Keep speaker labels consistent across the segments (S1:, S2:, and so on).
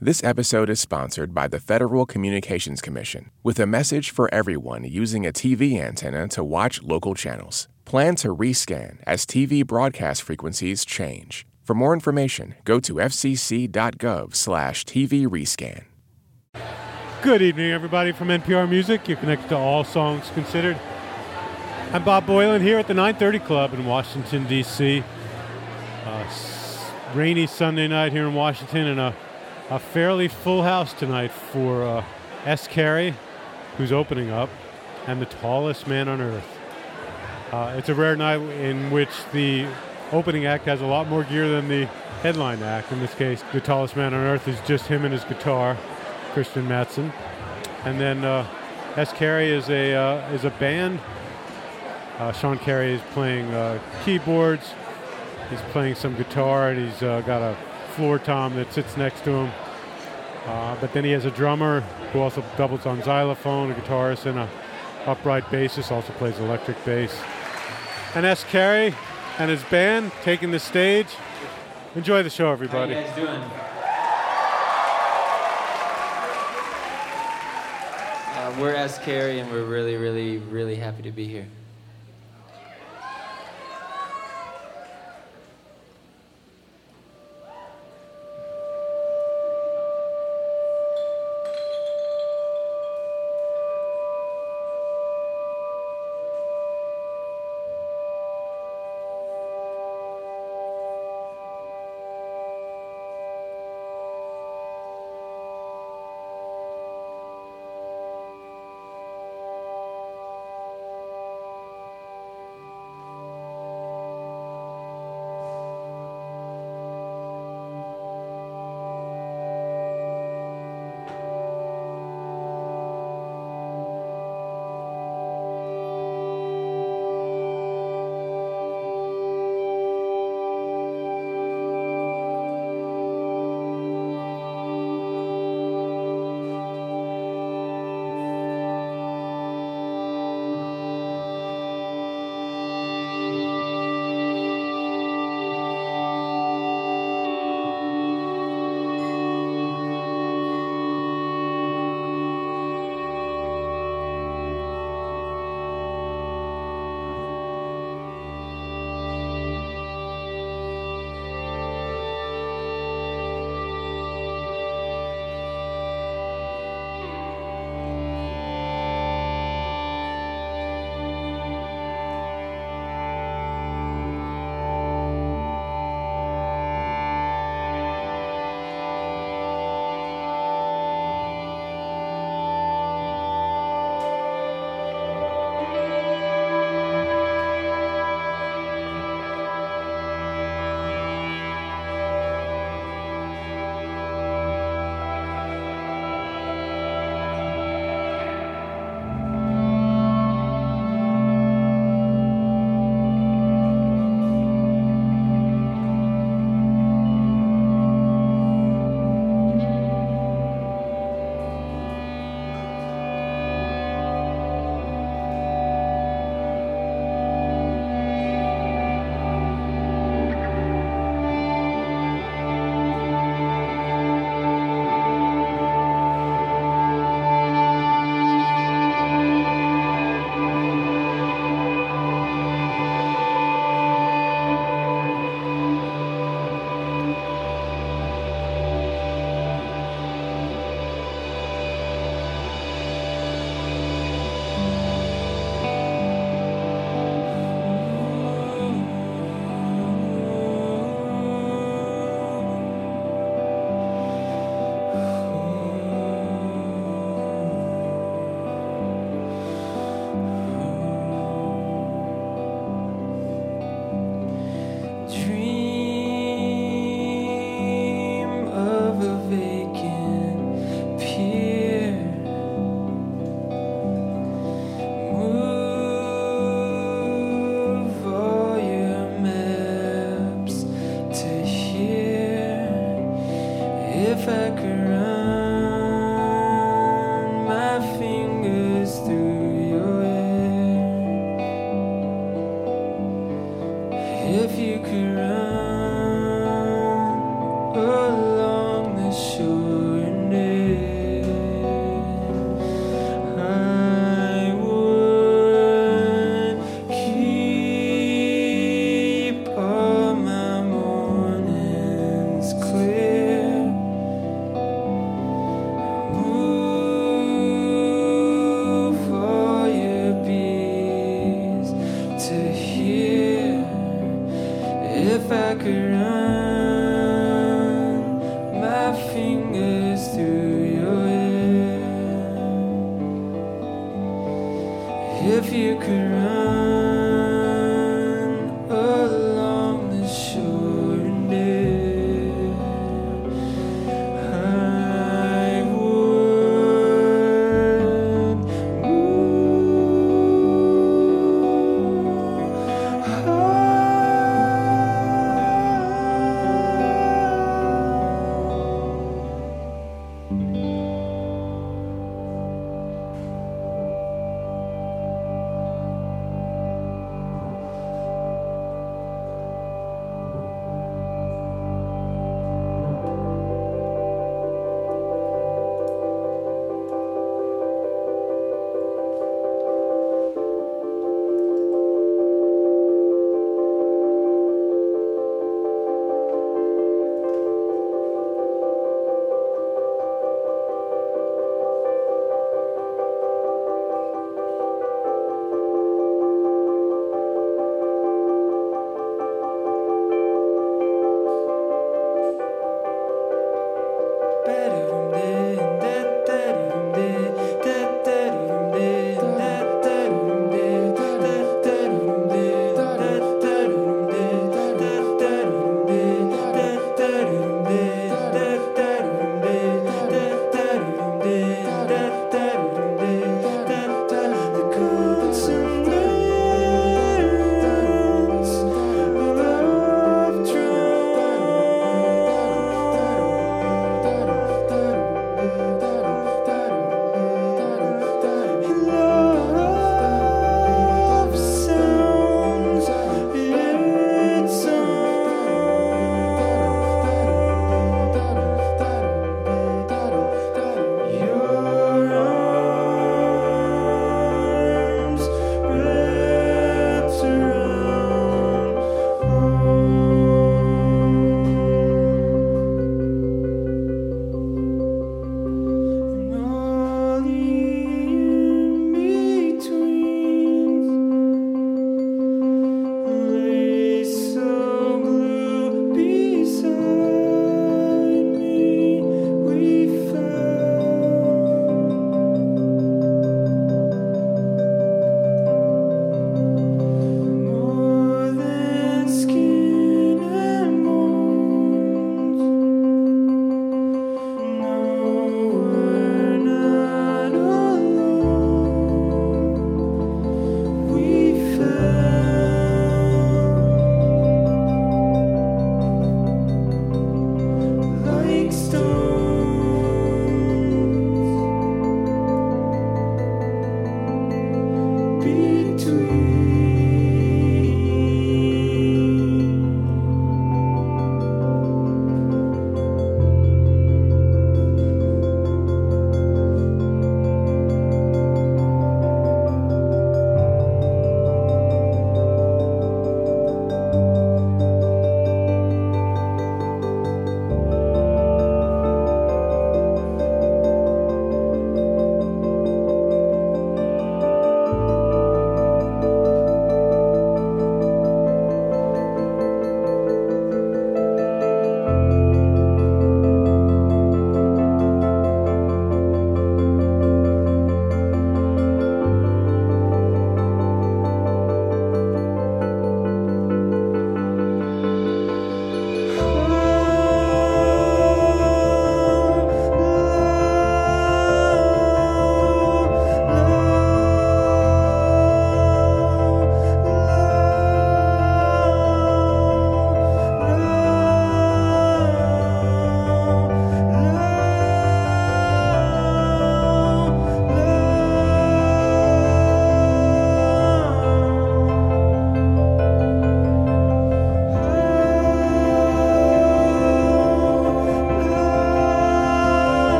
S1: This episode is sponsored by the Federal Communications Commission with a message for everyone using a TV antenna to watch local channels. Plan to rescan as TV broadcast frequencies change. For more information, go to fcc.gov/tv rescan.
S2: Good evening, everybody from NPR Music. You're connected to All Songs Considered. I'm Bob Boilen here at the 930 Club in Washington, D.C. Uh, rainy Sunday night here in Washington and a a fairly full house tonight for uh, S. Carey, who's opening up, and the tallest man on earth. Uh, it's a rare night in which the opening act has a lot more gear than the headline act. In this case, the tallest man on earth is just him and his guitar, Kristian Matsson, and then uh, S. Carey is a uh, is a band. Uh, Sean Carey is playing uh, keyboards. He's playing some guitar, and he's got a floor tom that sits next to him. Uh, but then he has a drummer who also doubles on xylophone, a guitarist, and a upright bassist, also plays electric bass. And S. Carey and his band taking the stage. Enjoy the show, everybody.
S3: How you guys doing? Uh, we're S. Carey, and we're really, really, really happy to be here. If you could run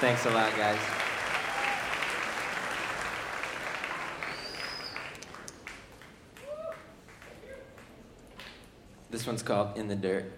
S3: Thanks a lot, guys. This one's called In the Dirt.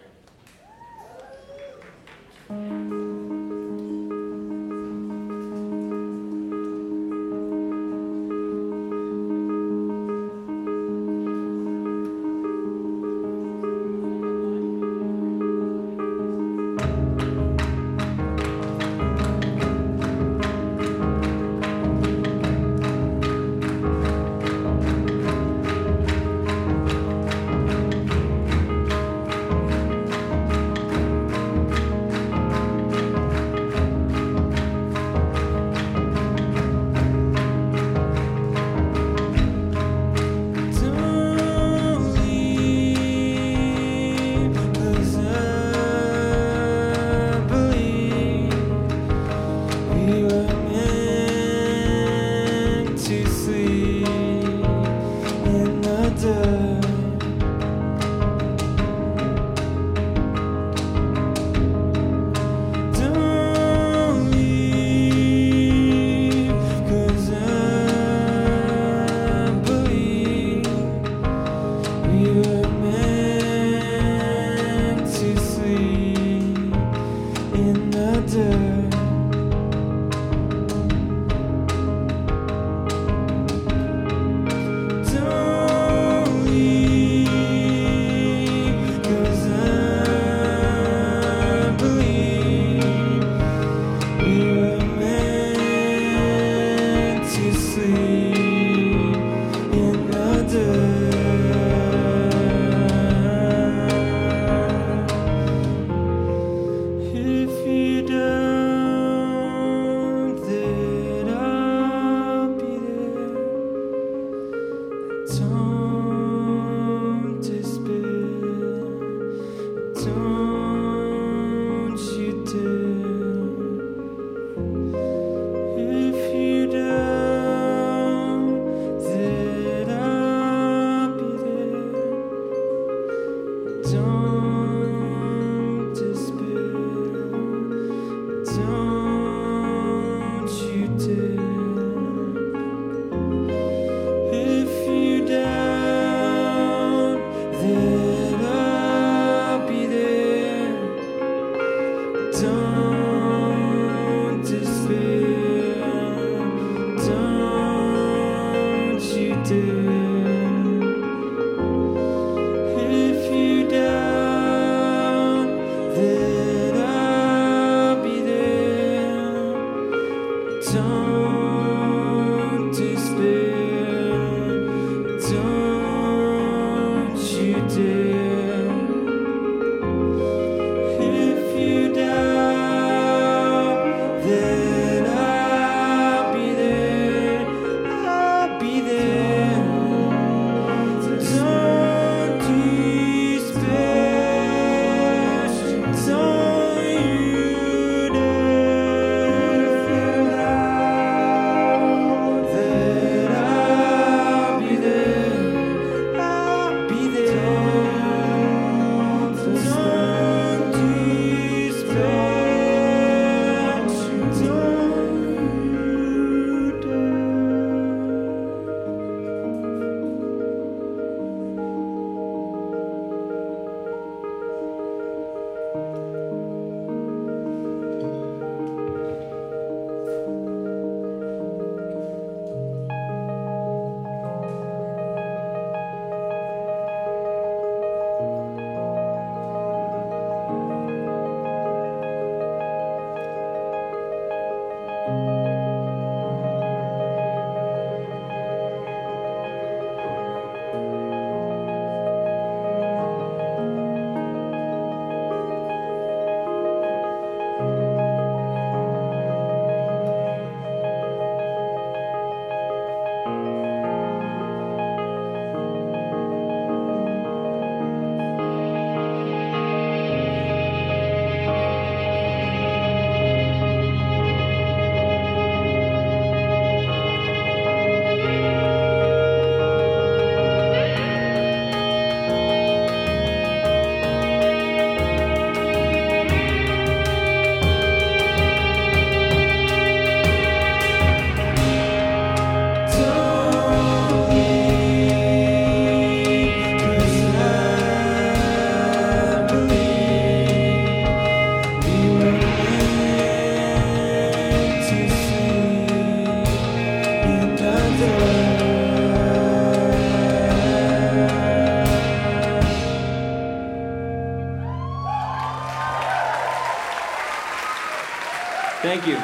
S4: Thank you.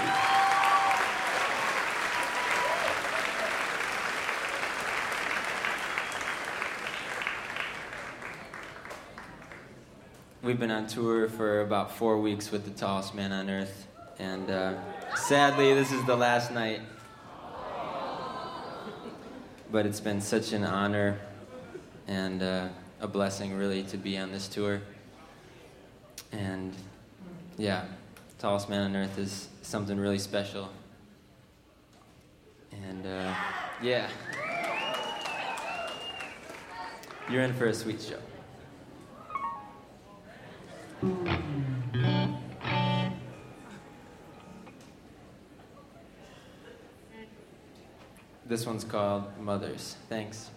S3: We've been on tour for about four weeks with the tallest man on earth, and uh, sadly, this is the last night. But it's been such an honor and uh, a blessing, really, to be on this tour. And yeah, tallest man on earth is something really special. And uh, yeah, you're in for a sweet show. This one's called Mothers. Thanks.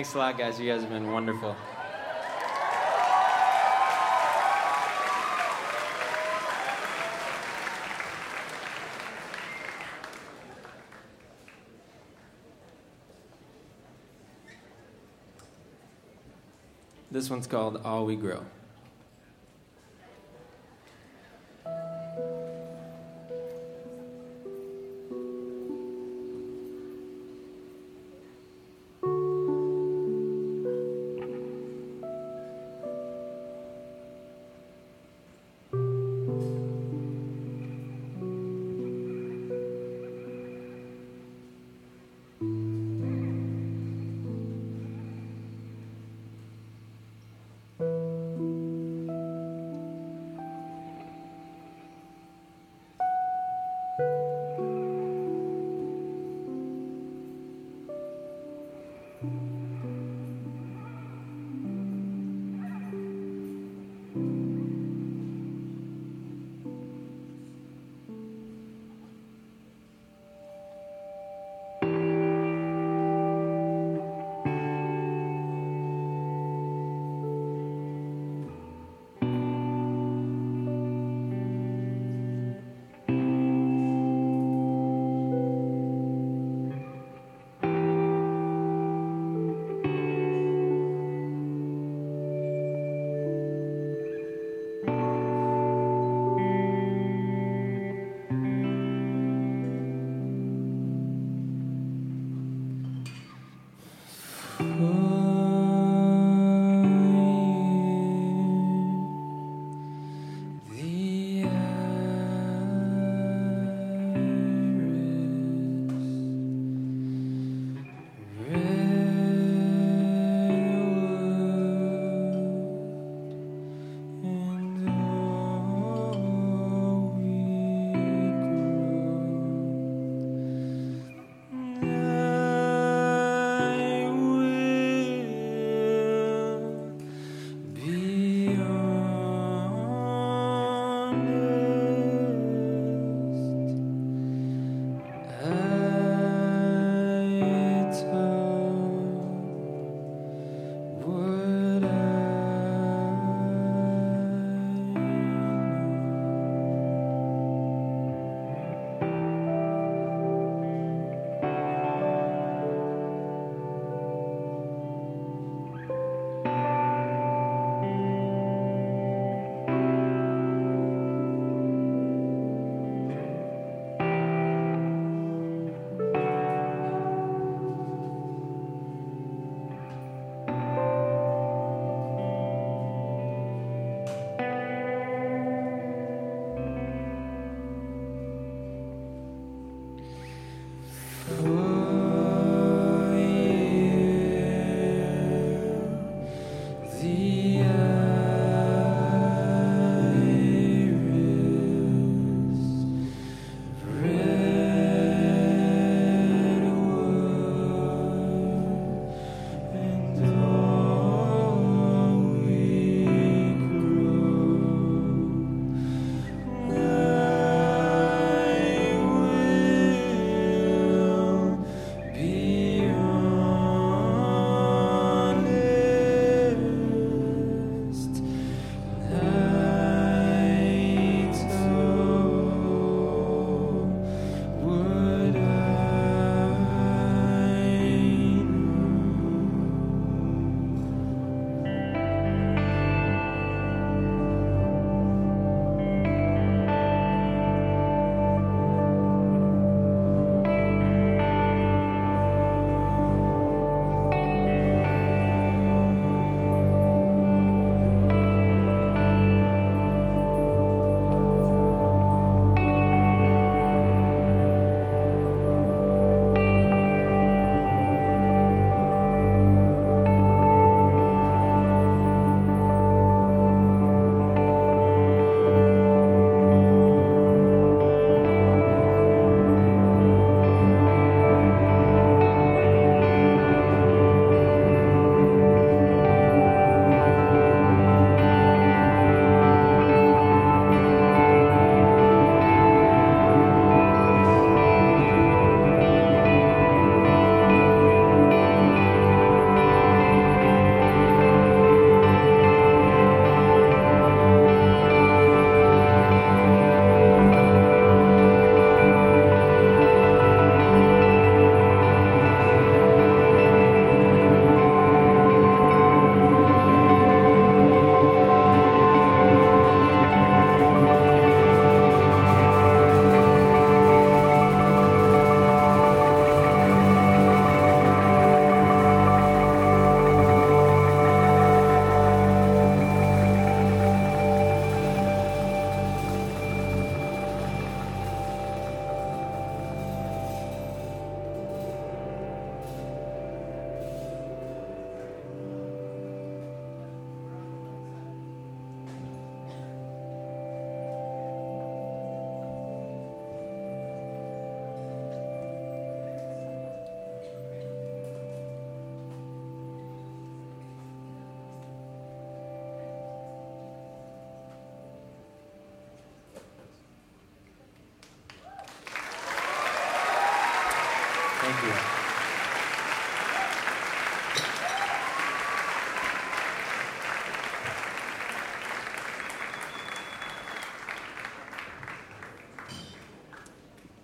S3: Thanks a lot, guys. You guys have been wonderful. This one's called All We Grow.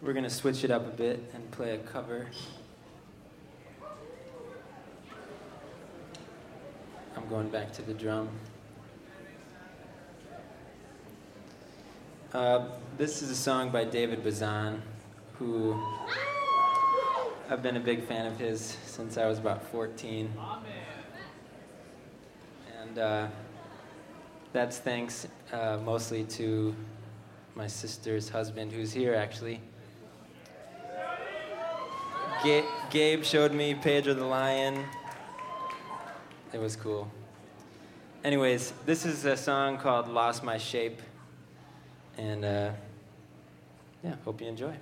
S3: We're going to switch it up a bit and play a cover. I'm going back to the drum. Uh, this is a song by David Bazan, who I've been a big fan of his since I was about 14. And uh, that's thanks uh, mostly to my sister's husband, who's here actually. Ga- Gabe showed me Pedro the Lion. It was cool. Anyways, this is a song called Lost My Shape. And uh, yeah, hope you enjoy.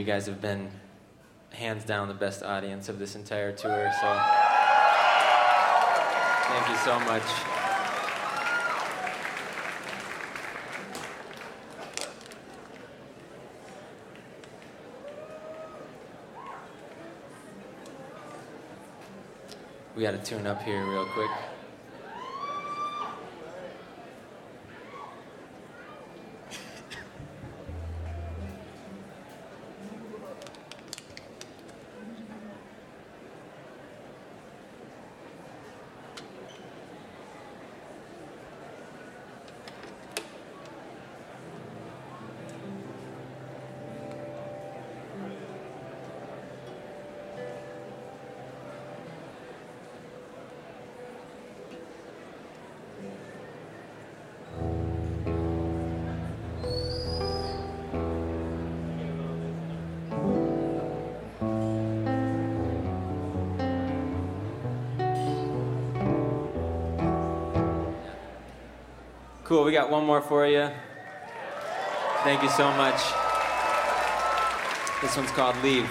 S3: You guys have been hands down the best audience of this entire tour. So thank you so much. We got to tune up here real quick. Cool, we got one more for you. Thank you so much. This one's called Leave.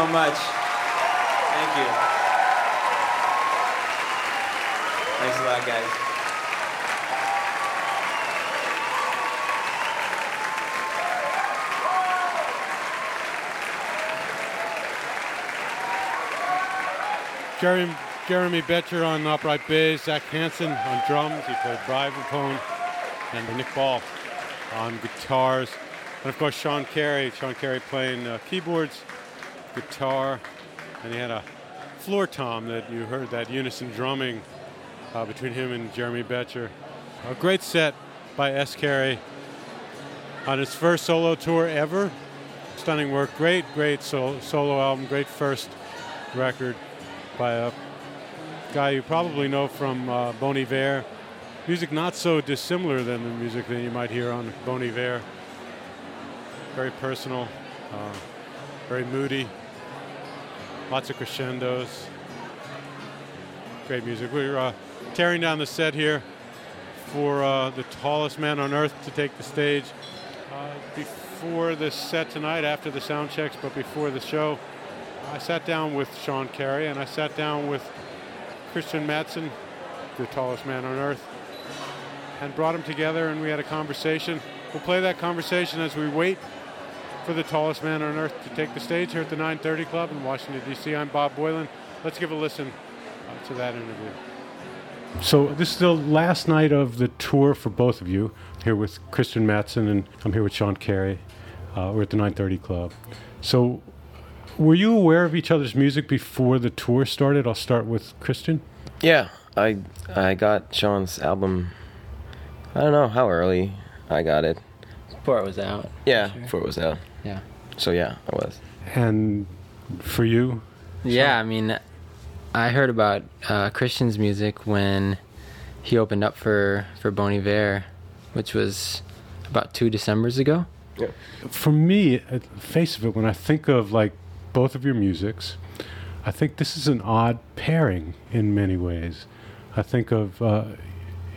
S3: So much. Thank you. Thanks a lot, guys.
S2: Jeremy, Jeremy Boettcher on upright bass, Zach Hanson on drums. He played vibraphone, and Nick Ball on guitars, and of course Sean Carey. Sean Carey playing uh, keyboards, guitar, and he had a floor tom that you heard that unison drumming uh, between him and Jeremy Boettcher. A great set by S. Carey on his first solo tour ever. Stunning work, great, great sol- solo album, great first record by a guy you probably know from uh, Bon Iver. Music not so dissimilar than the music that you might hear on Bon Iver. Very personal, uh, very moody, lots of crescendos. Great music. We're uh, tearing down the set here for uh, the tallest man on earth to take the stage. Uh, before the set tonight, after the sound checks, but before the show, I sat down with Sean Carey and I sat down with Kristian Matsson, the tallest man on earth, and brought them together and we had a conversation. We'll play that conversation as we wait for the tallest man on earth to take the stage here at the 9:30 Club in Washington, D.C. I'm Bob Boilen. Let's give a listen uh, to that interview. So this is the last night of the tour for both of you. Here with Kristian Matsson and I'm here with Sean Carey. Uh, we're at the 9:30 Club. So were you aware of each other's music before the tour started? I'll start with Kristian.
S5: Yeah, I I got Sean's album. I don't know how early I got it.
S3: Before it was out.
S5: Yeah,
S3: Sure.
S5: before it was out.
S3: Yeah.
S5: So yeah, I was.
S2: And for you,
S3: Yeah, I mean, I heard about uh, Kristian's music when he opened up for for Bon Iver, which was about two December's ago. Yeah.
S2: for me, at the face of it, when I think of like both of your musics, I think this is an odd pairing in many ways. I think of uh,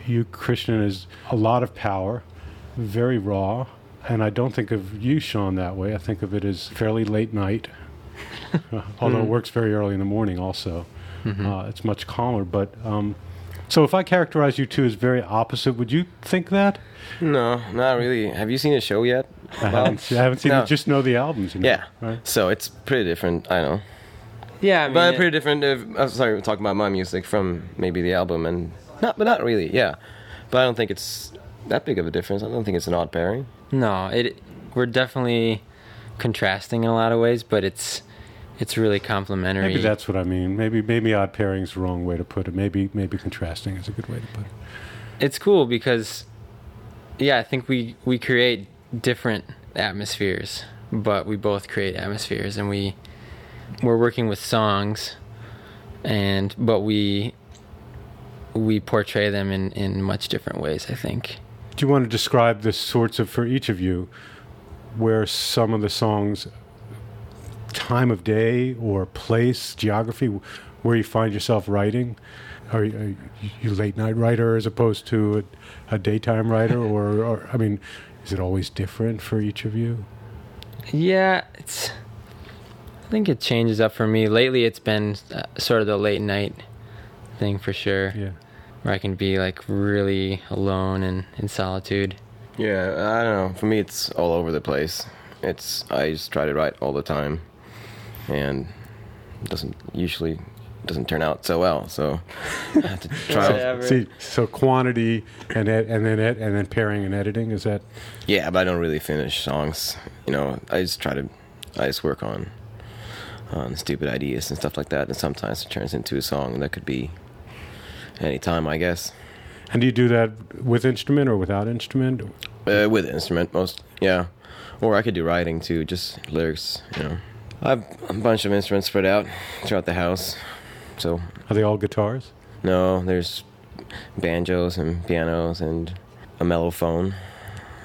S2: you, Kristian, as a lot of power, very raw, and I don't think of you, Sean, that way. I think of it as fairly late night, although it works very early in the morning. Also, uh, it's much calmer. But um, so, if I characterize you two as very opposite, would you think that?
S5: No, not really. Have you seen a show yet?
S2: I haven't, I haven't seen
S5: No.
S2: it. Just know the albums. You know,
S5: Yeah.
S2: Right.
S5: So it's pretty different. I know,
S3: Yeah, I mean,
S5: but
S3: it-
S5: pretty different. If, I'm sorry, we're talking about my music from maybe the album and not, but not really. Yeah, but I don't think it's that big of a difference. I don't think it's an odd pairing.
S3: no, it we're definitely contrasting in a lot of ways, but it's it's really complementary.
S2: Maybe that's what I mean. Maybe maybe odd pairing's the wrong way to put it. Maybe maybe contrasting is a good way to put it.
S3: it's cool because yeah i think we we create different atmospheres but we both create atmospheres and we we're working with songs and but we we portray them in in much different ways i think
S2: Do you want to describe the sorts of for each of you where some of the songs time of day or place, geography, where you find yourself writing? Are you, are you late night writer as opposed to a, a daytime writer, or, or I mean, is it always different for each of you?
S3: yeah it's i think it changes up for me lately it's been uh, sort of the late night thing for sure
S2: Yeah.
S3: Where i can be like really alone and in solitude
S5: Yeah, I don't know. For me, it's all over the place. It's I just try to write all the time, and it doesn't usually doesn't turn out so well. So I have to try.
S3: Whatever.
S2: See, so quantity and ed- and then ed- and then pairing and editing is that
S5: yeah, but I don't really finish songs. You know, I just try to. I just work on on stupid ideas and stuff like that, and sometimes it turns into a song that could be any time, I guess.
S2: And do you do that with instrument or without instrument?
S5: Uh, with instrument, most yeah, or I could do writing too, just lyrics. You know, I have a bunch of instruments spread out throughout the house. So
S2: Are they all guitars?
S5: no, there's banjos and pianos and a mellophone.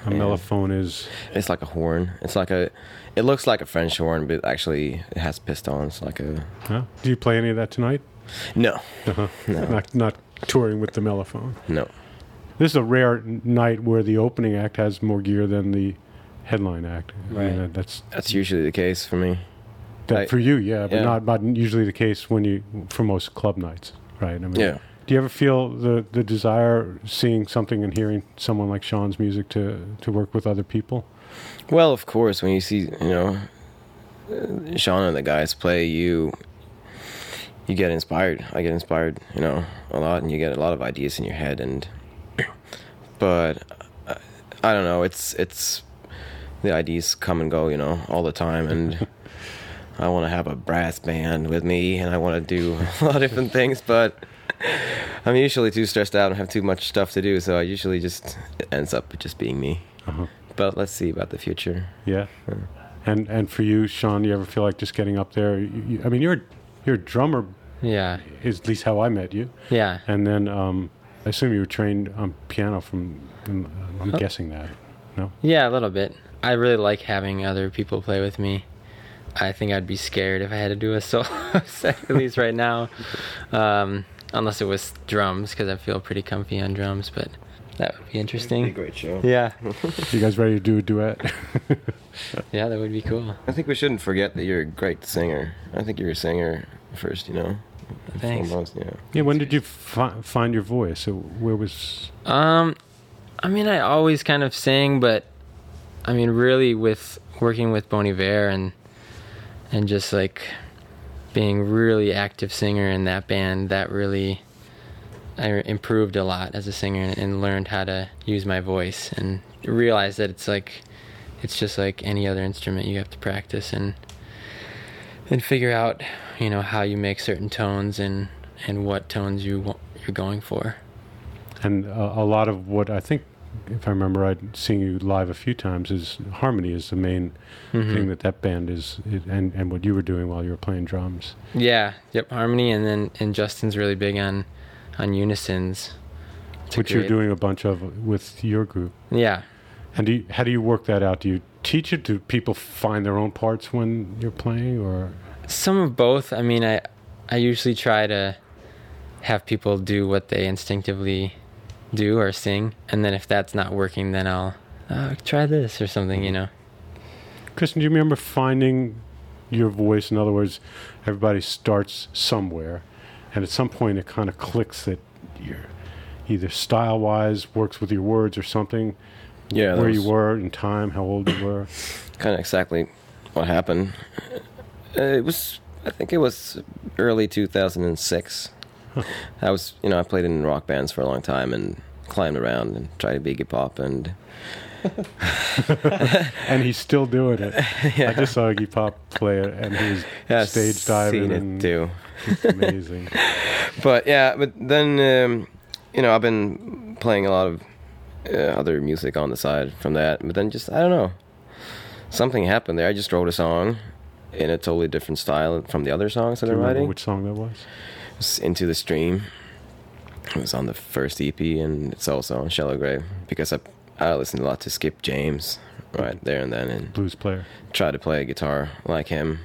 S2: A mellophone is
S5: It's like a horn. It's like a. It looks like a French horn, but actually it has pistons. Like a
S2: huh? Do you play any of that tonight?
S5: No,
S2: Uh-huh.
S5: no,
S2: Not not touring with the mellophone.
S5: no.
S2: This is a rare night where the opening act has more gear than the headline act. I mean,
S3: Right.
S2: that- that's
S5: That's usually the case for me.
S2: That
S5: I-
S2: for you, yeah, but
S5: yeah.
S2: not not usually the case when you for most club nights, right? I mean,
S5: Yeah.
S2: Do you ever feel the the desire seeing something and hearing someone like Sean's music to to work with other people?
S5: Well, of course, when you see you know uh, Sean and the guys play, you you get inspired. I get inspired, you know, a lot, and you get a lot of ideas in your head. And but I, I don't know. It's it's the ideas come and go, you know, all the time, and. I want to have a brass band with me, and I want to do a lot of different things, but I'm usually too stressed out and have too much stuff to do, so I usually just it ends up just being me.
S2: Uh-huh.
S5: But let's see about the future.
S2: Yeah. And and for you, Sean, do you ever feel like just getting up there? You, you, I mean, you're you're a drummer,
S3: Yeah,
S2: is at least how I met you.
S3: yeah,
S2: And then um, I assume you were trained on piano from. from I'm
S3: Oh.
S2: guessing that. No.
S3: yeah, a little bit. I really like having other people play with me. I think I'd be scared if I had to do a solo set, at least right now, um, unless it was drums, because I feel pretty comfy on drums. But that would be interesting.
S5: great show.
S3: Yeah,
S2: You guys ready to do a duet?
S3: yeah, that would be cool.
S5: I think we shouldn't forget that you're a great singer. I think you're a singer first, you know.
S3: Thanks.
S5: Foremost, yeah.
S2: yeah. When did you fi- find your voice? So where was?
S3: Um, I mean, I always kind of sing, but I mean, really, with working with Bon Iver and and just like being really active singer in that band, that really I improved a lot as a singer and, and learned how to use my voice and realized that it's like it's just like any other instrument. You have to practice and and figure out, you know, how you make certain tones and and what tones you wa- you're going for.
S2: And uh, a lot of what I think, if I remember right, seeing you live a few times, is harmony is the main
S3: Mhm.
S2: thing that that band is, is, and and what you were doing while you were playing drums.
S3: Yeah, yep, harmony, and then and Justin's really big on on unisons.
S2: which you're doing a bunch of with your group.
S3: Yeah,
S2: And do you, how do you work that out? Do you teach it? Do people find their own parts when you're playing, or
S3: some of both. I mean, I I usually try to have people do what they instinctively do or sing, and then if that's not working, then I'll uh, try this or something. You know.
S2: Kristian? Do you remember finding your voice? In other words, everybody starts somewhere, and at some point it kind of clicks that you're either style-wise works with your words or something.
S5: Yeah, that
S2: where you were in time, how old you were.
S5: Kind of exactly what happened. Uh, it was, I think it was early 2006. I was, you know, I played in rock bands for a long time and climbed around and tried to be Iggy Pop and
S2: and he's still doing it. I just saw Iggy Pop play it, and he was
S5: yeah,
S2: stage diving. and
S5: it too.
S2: It's amazing.
S5: but yeah, but then um, you know I've been playing a lot of uh, other music on the side from that. But then just I don't know, something happened there. I just wrote a song in a totally different style from the other songs that
S2: Do
S5: been writing.
S2: which song that was?
S5: It's Into the Stream. It was on the first EP, and it's also on Shallow Grave because I I listened a lot to Skip James right there and then, and
S2: Blues player.
S5: Try to play a guitar like him,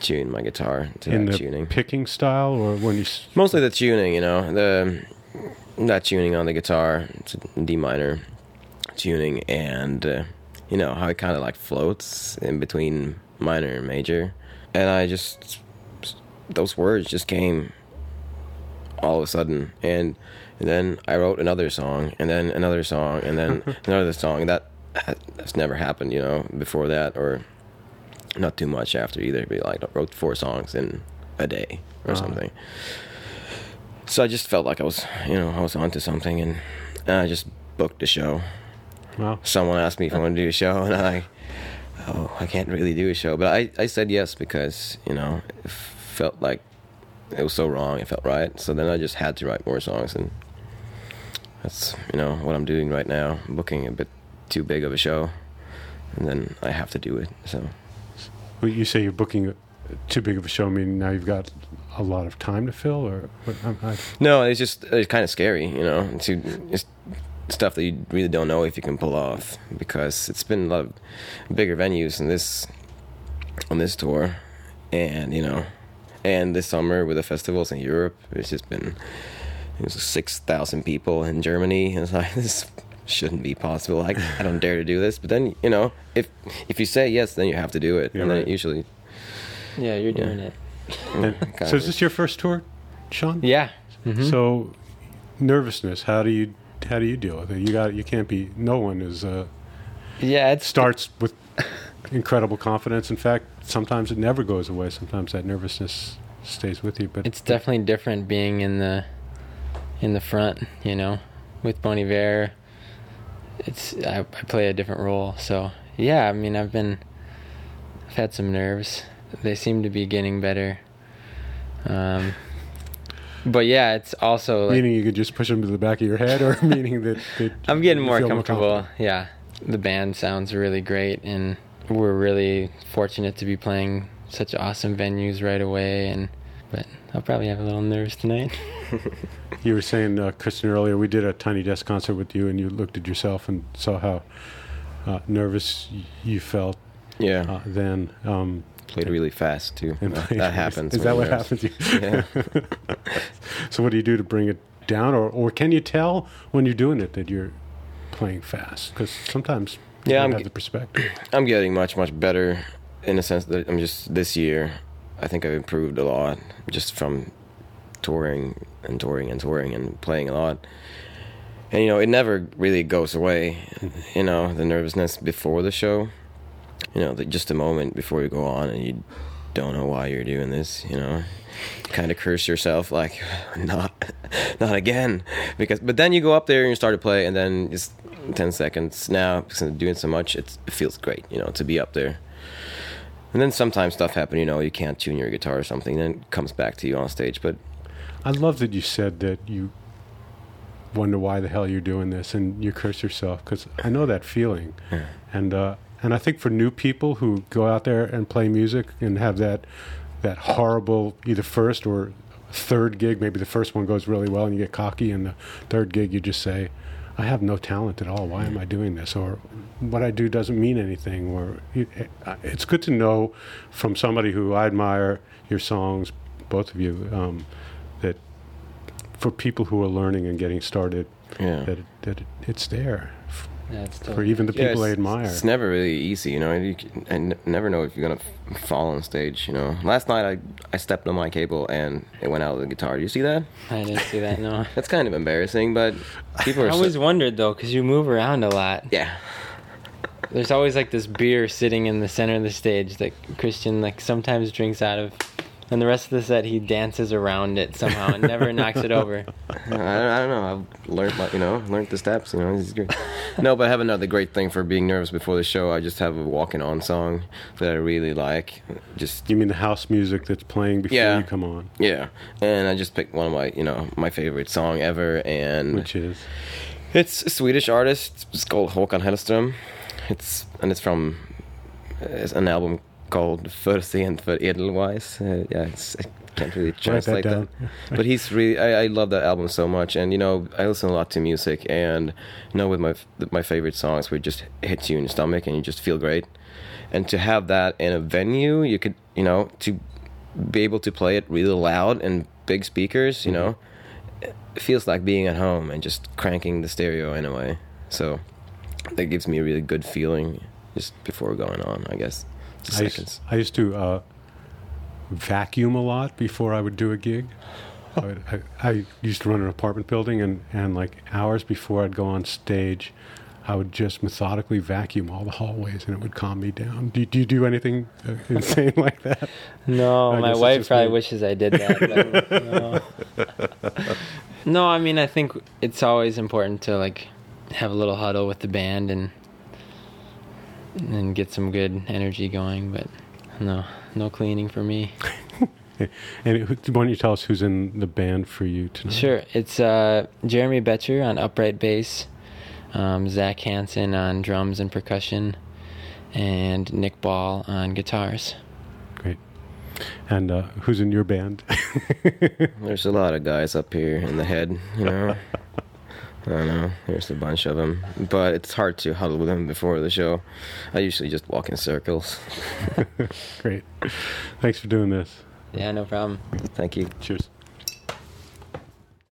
S5: tune my guitar to
S2: In
S5: that
S2: the
S5: tuning.
S2: picking style, or when you. s-
S5: Mostly the tuning, you know, the that tuning on the guitar, it's a D minor tuning, and uh, you know how it kind of like floats in between minor and major, and I just those words just came all of a sudden, and, and then I wrote another song, and then another song, and then another song. That that's never happened, you know, before that, or not too much after either. Be like I wrote four songs in a day or
S2: Ah.
S5: something. So I just felt like I was, you know, I was onto something, and, and I just booked a show.
S2: Well,
S5: Someone asked me if I wanted to do a show, and I, oh, I can't really do a show, but I, I said yes because you know it felt like it was so wrong. It felt right. So then I just had to write more songs, and that's you know what I'm doing right now. I'm booking a bit too big of a show, and then I have to do it. So
S2: well, you say you're booking too big of a show. I mean, now you've got a lot of time to fill, or what? I, I,
S5: no, it's just it's kind of scary, you know. To it's stuff that you really don't know if you can pull off because it's been a lot of bigger venues in this on this tour, and you know, and this summer with the festivals in Europe, it's just been it was six thousand people in Germany. And it's like this shouldn't be possible. I, I don't dare to do this. But then you know, if if you say yes, then you have to do it,
S2: Yeah,
S5: and then
S2: right.
S5: usually
S3: Yeah, you're
S5: Yeah.
S3: doing it.
S2: So is this your first tour, Sean?
S3: Yeah. Mhm.
S2: So nervousness. How do you how do you deal with it? You got you can't be. No one is uh,
S3: yeah, it
S2: starts with incredible confidence. In fact, sometimes it never goes away. Sometimes that nervousness stays with you. But
S3: it's definitely different being in the in the front. You know, with Bon Iver, it's I, I play a different role. So yeah, I mean, I've been I've had some nerves. They seem to be getting better. Um, but yeah, it's also like
S2: meaning you could just push them to the back of your head, or meaning that, that
S3: I'm getting
S2: you
S3: more comfortable.
S2: confident?
S3: yeah, the band sounds really great, and we're really fortunate to be playing such awesome venues right away. And but I'll probably have a little nerves tonight.
S2: You were saying, uh, Kristian, earlier we did a tiny desk concert with you, and you looked at yourself and saw how uh, nervous you felt
S5: Yeah,
S2: uh, then. Um,
S5: played really fast too. That, happens.
S2: Is that what happens?
S5: Yeah.
S2: so what do you do to bring it down, or or can you tell when you're doing it that you're playing fast? Because sometimes you
S5: Yeah, I'm
S2: have the perspective.
S5: I'm getting much much better in the sense that I'm just this year. I think I've improved a lot just from touring and touring and touring and playing a lot. And you know, it never really goes away. Mm-hmm. You know, the nervousness before the show. You know, the, just a moment before you go on and you don't know why you're doing this. You know, kind of curse yourself like, not, not again. Because, but then you go up there and you start to play, and then just ten seconds now because I'm doing so much, it's, it feels great. You know, to be up there. And then sometimes stuff happen, you know, you can't tune your guitar or something, then it comes back to you on stage. But
S2: I love that you said that you wonder why the hell you're doing this and you curse yourself because I know that feeling. And uh, and I think for new people who go out there and play music and have that that horrible either first or third gig, maybe the first one goes really well and you get cocky, and the third gig you just say, "I have no talent at all. Why am I doing this?" Or what I do doesn't mean anything. Or it's good to know from somebody who I admire your songs, both of you, um, that for people who are learning and getting started,
S5: yeah.
S2: that it, that it, it's there
S3: Yeah, it's
S2: for even the
S5: Yeah,
S2: people I admire.
S5: It's never really easy, you know. You can, I n- never know if you're gonna f- fall on stage. You know, last night I I stepped on my cable and it went out of the guitar. Do you see that?
S3: I didn't see that. No.
S5: That's kind of embarrassing, but people are.
S3: I always
S5: so,
S3: wondered though, because you move around a lot.
S5: yeah,
S3: There's always like this beer sitting in the center of the stage that Kristian like sometimes drinks out of, and the rest of the set he dances around it somehow and never knocks it over.
S5: I, I don't know. I've learned, my, you know, learned the steps. You know, it's great. no, but I have another great thing for being nervous before the show. I just have a walking on song that I really like. Just
S2: you mean the house music that's playing before
S5: Yeah.
S2: you come on,
S5: yeah, and I just picked one of my, you know, my favorite song ever, and
S2: which is
S5: It's a Swedish artist. It's called Håkan Hellström. It's and it's from it's an album called För sent för edelweiss. Uh, yeah, it's, I can't really translate that.
S2: down.
S5: but he's really I, I love that album so much, and you know I listen a lot to music, and you know with my my favorite songs, where it just hits you in the stomach and you just feel great, and to have that in a venue, you could you know to be able to play it really loud and big speakers, you know, it feels like being at home and just cranking the stereo in a way. So that gives me a really good feeling just before going on, I guess.
S2: I used, I used to uh, vacuum a lot before I would do a gig. I, would, I, I used to run an apartment building, and, and like hours before I'd go on stage, I would just methodically vacuum all the hallways, and it would calm me down. Do, do you do anything uh, insane like that?
S3: No,
S2: I
S3: my wife probably
S2: me.
S3: wishes I did that. No. no, I mean I think it's always important to like have a little huddle with the band and and get some good energy going. But no, no cleaning for me.
S2: And it, why don't you tell us who's in the band for you tonight?
S3: Sure, it's uh, Jeremy Boettcher on upright bass, um, Zach Hanson on drums and percussion, and Nick Ball on guitars.
S2: Great. And uh, who's in your band?
S5: There's a lot of guys up here in the head, you know. I don't know. There's a bunch of them, but it's hard to huddle with them before the show. I usually just walk in circles.
S2: Great. Thanks for doing this.
S3: Yeah, no problem.
S5: Thank you.
S2: Cheers.